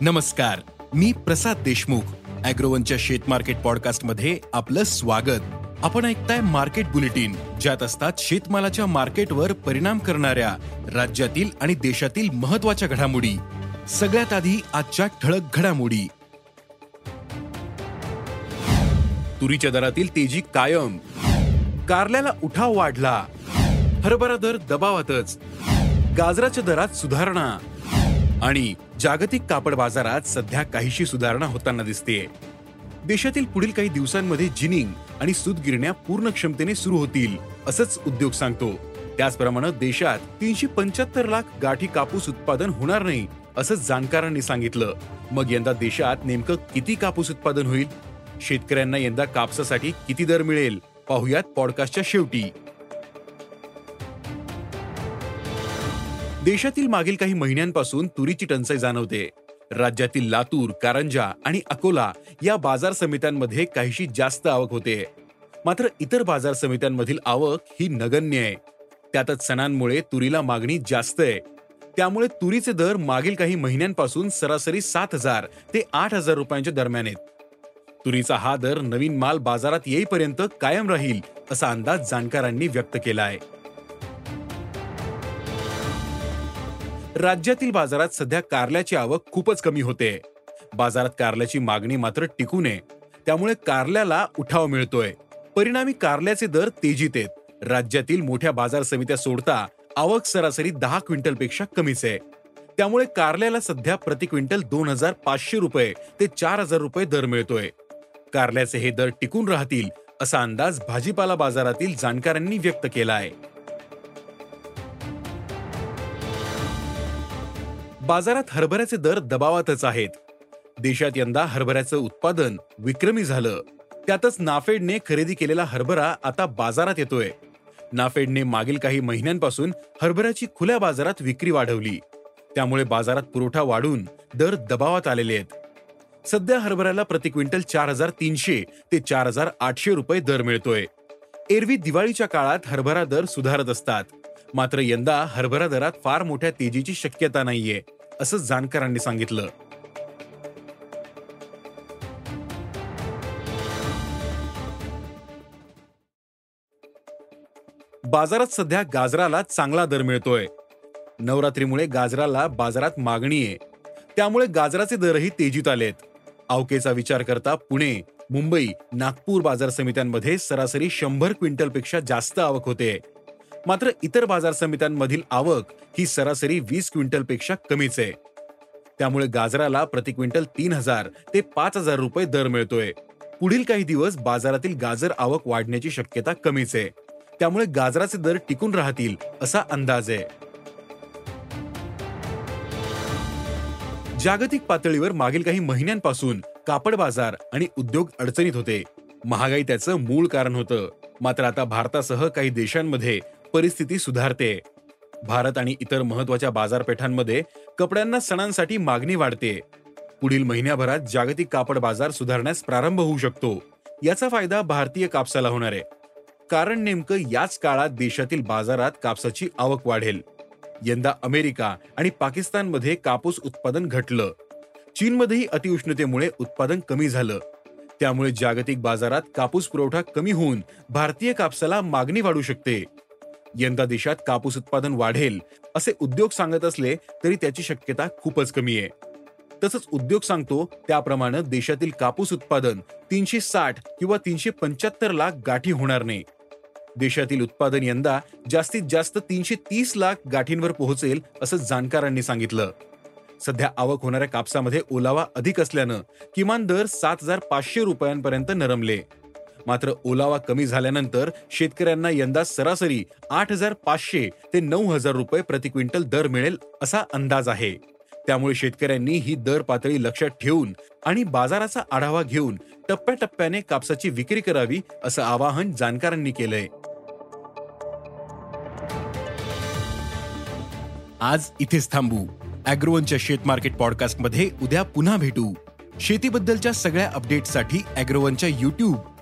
नमस्कार मी प्रसाद देशमुख. अॅग्रोवनच्या शेत मार्केट पॉडकास्टमध्ये आपलं स्वागत. आपण ऐकताय मार्केट बुलेटिन ज्यात असतात शेतमालाच्या मार्केटवर परिणाम करणाऱ्या राज्यातील आणि देशातील महत्त्वाच्या घडामोडी. सगळ्यात आधी आजच्या ठळक घडामोडी. तुरीच्या दरातील तेजी कायम. कारल्याला उठाव वाढला. हरभरा दर दबावातच. गाजराच्या दरात सुधारणा. आणि जागतिक कापड बाजारात सध्या काहीशी सुधारणा होताना दिसते देशातील पुढील काही दिवसांमध्ये जिनिंग आणि सूतगिरण्या पूर्ण क्षमतेने सुरू होतील असंच उद्योग सांगतो. त्याचप्रमाणे देशात तीनशे पंच्याहत्तर लाख गाठी कापूस उत्पादन होणार नाही असं जाणकारांनी सांगितलं. मग यंदा देशात नेमकं किती कापूस उत्पादन होईल? शेतकऱ्यांना यंदा कापसासाठी किती दर मिळेल? पाहुयात पॉडकास्टच्या शेवटी. देशातील मागील काही महिन्यांपासून तुरीची टंचाई जाणवते. राज्यातील लातूर कारंजा आणि अकोला या बाजार समित्यांमध्ये काहीशी जास्त आवक होते. मात्र इतर बाजार समित्यांमधील आवक ही नगण्य आहे. त्यातच सणांमुळे तुरीला मागणी जास्त आहे. त्यामुळे तुरीचे दर मागील काही महिन्यांपासून सरासरी सात हजार ते आठ हजार रुपयांच्या दरम्यान आहेत. तुरीचा हा दर नवीन माल बाजारात येईपर्यंत कायम राहील असा अंदाज जाणकारांनी व्यक्त केला आहे. राज्यातील बाजारात सध्या कारल्याची आवक खूपच कमी होते. बाजारात कारल्याची मागणी मात्र टिकू नये. त्यामुळे कारल्याला उठाव मिळतोय. परिणामी कारल्याचे दर तेजीत आहेत. राज्यातील मोठ्या बाजार समित्या सोडता आवक सरासरी दहा क्विंटलपेक्षा कमीच आहे. त्यामुळे कारल्याला सध्या प्रति क्विंटल दोन हजार पाचशे रुपये ते चार हजार रुपये दर मिळतोय. कारल्याचे हे दर टिकून राहतील असा अंदाज भाजीपाला बाजारातील जाणकारांनी व्यक्त केला आहे बाजारात हरभऱ्याचे दर दबावातच आहेत. देशात यंदा हरभऱ्याचं उत्पादन विक्रमी झालं. त्यातच नाफेडने खरेदी केलेला हरभरा आता बाजारात येतोय. नाफेडने मागील काही महिन्यांपासून हरभऱ्याची खुल्या बाजारात विक्री वाढवली. त्यामुळे बाजारात पुरवठा वाढून दर दबावात आलेले आहेत. सध्या हरभऱ्याला प्रति क्विंटल चार हजार तीनशे ते चार हजार आठशे रुपये दर मिळतोय. एरवी दिवाळीच्या काळात हरभरा दर सुधारत असतात. मात्र यंदा हरभरा दरात फार मोठ्या तेजीची शक्यता नाहीये. असं जाणकारांनी सांगितलं. बाजारात सध्या गाजराला चांगला दर मिळतोय. नवरात्रीमुळे गाजराला बाजारात मागणी आहे. त्यामुळे गाजराचे दरही तेजीत आलेत. अवकेचा विचार करता पुणे मुंबई नागपूर बाजार समित्यांमध्ये सरासरी शंभर क्विंटलपेक्षा जास्त आवक होते. मात्र इतर बाजार समित्यांमधील आवक ही सरासरी वीस क्विंटलपेक्षा कमीच आहे. त्यामुळे गाजराला प्रति क्विंटल तीन हजार ते पाच हजार रुपये दर मिळतोय. पुढील काही दिवस बाजारातील गाजर आवक वाढण्याची शक्यता कमीच आहे. त्यामुळे गाजराचे दर टिकून राहतील असा अंदाज आहे. जागतिक पातळीवर मागील काही महिन्यांपासून कापड बाजार आणि उद्योग अडचणीत होते. महागाई त्याचं मूळ कारण होतं. मात्र आता भारतासह काही देशांमध्ये परिस्थिती सुधारते. भारत आणि इतर महत्त्वाच्या बाजारपेठांमध्ये कपड्यांना सणांसाठी मागणी वाढते. पुढील महिन्याभरात जागतिक कापड बाजार सुधारण्यास प्रारंभ होऊ शकतो. याचा फायदा भारतीय कापसाला होणार आहे. कारण नेमकं याच काळात देशातील बाजारात कापसाची आवक वाढेल. यंदा अमेरिका आणि पाकिस्तानमध्ये कापूस उत्पादन घटलं. चीनमध्येही अतिउष्णतेमुळे उत्पादन कमी झालं. त्यामुळे जागतिक बाजारात कापूस पुरवठा कमी होऊन भारतीय कापसाला मागणी वाढू शकते. यंदा देशात कापूस उत्पादन वाढेल असे उद्योग सांगत असले तरी त्याची शक्यता खूपच कमी आहे. तसंच उद्योग सांगतो त्याप्रमाणे देशातील कापूस उत्पादन तीनशे साठ किंवा तीनशे पंच्याहत्तर लाख गाठी होणार नाही. देशातील उत्पादन यंदा जास्तीत जास्त तीनशे तीस लाख गाठींवर पोहोचेल असं जाणकारांनी सांगितलं. सध्या आवक होणाऱ्या कापसामध्ये ओलावा अधिक असल्यानं किमान दर सात हजार पाचशे रुपयांपर्यंत नरमले. मात्र ओलावा कमी झाल्यानंतर शेतकऱ्यांना यंदा सरासरी आठ हजार पाचशे ते नऊ हजार रुपये प्रति क्विंटल दर मिळेल असा अंदाज आहे. त्यामुळे शेतकऱ्यांनी ही दर पातळी लक्षात ठेवून आणि बाजाराचा आढावा घेऊन टप्प्याटप्प्याने कापसाची विक्री करावी असं आवाहन जाणकारांनी केलंय. आज इथेच थांबू. अॅग्रोवनच्या शेत मार्केट पॉडकास्टमध्ये उद्या पुन्हा भेटू. शेतीबद्दलच्या सगळ्या अपडेटसाठी अॅग्रोवनच्या युट्यूब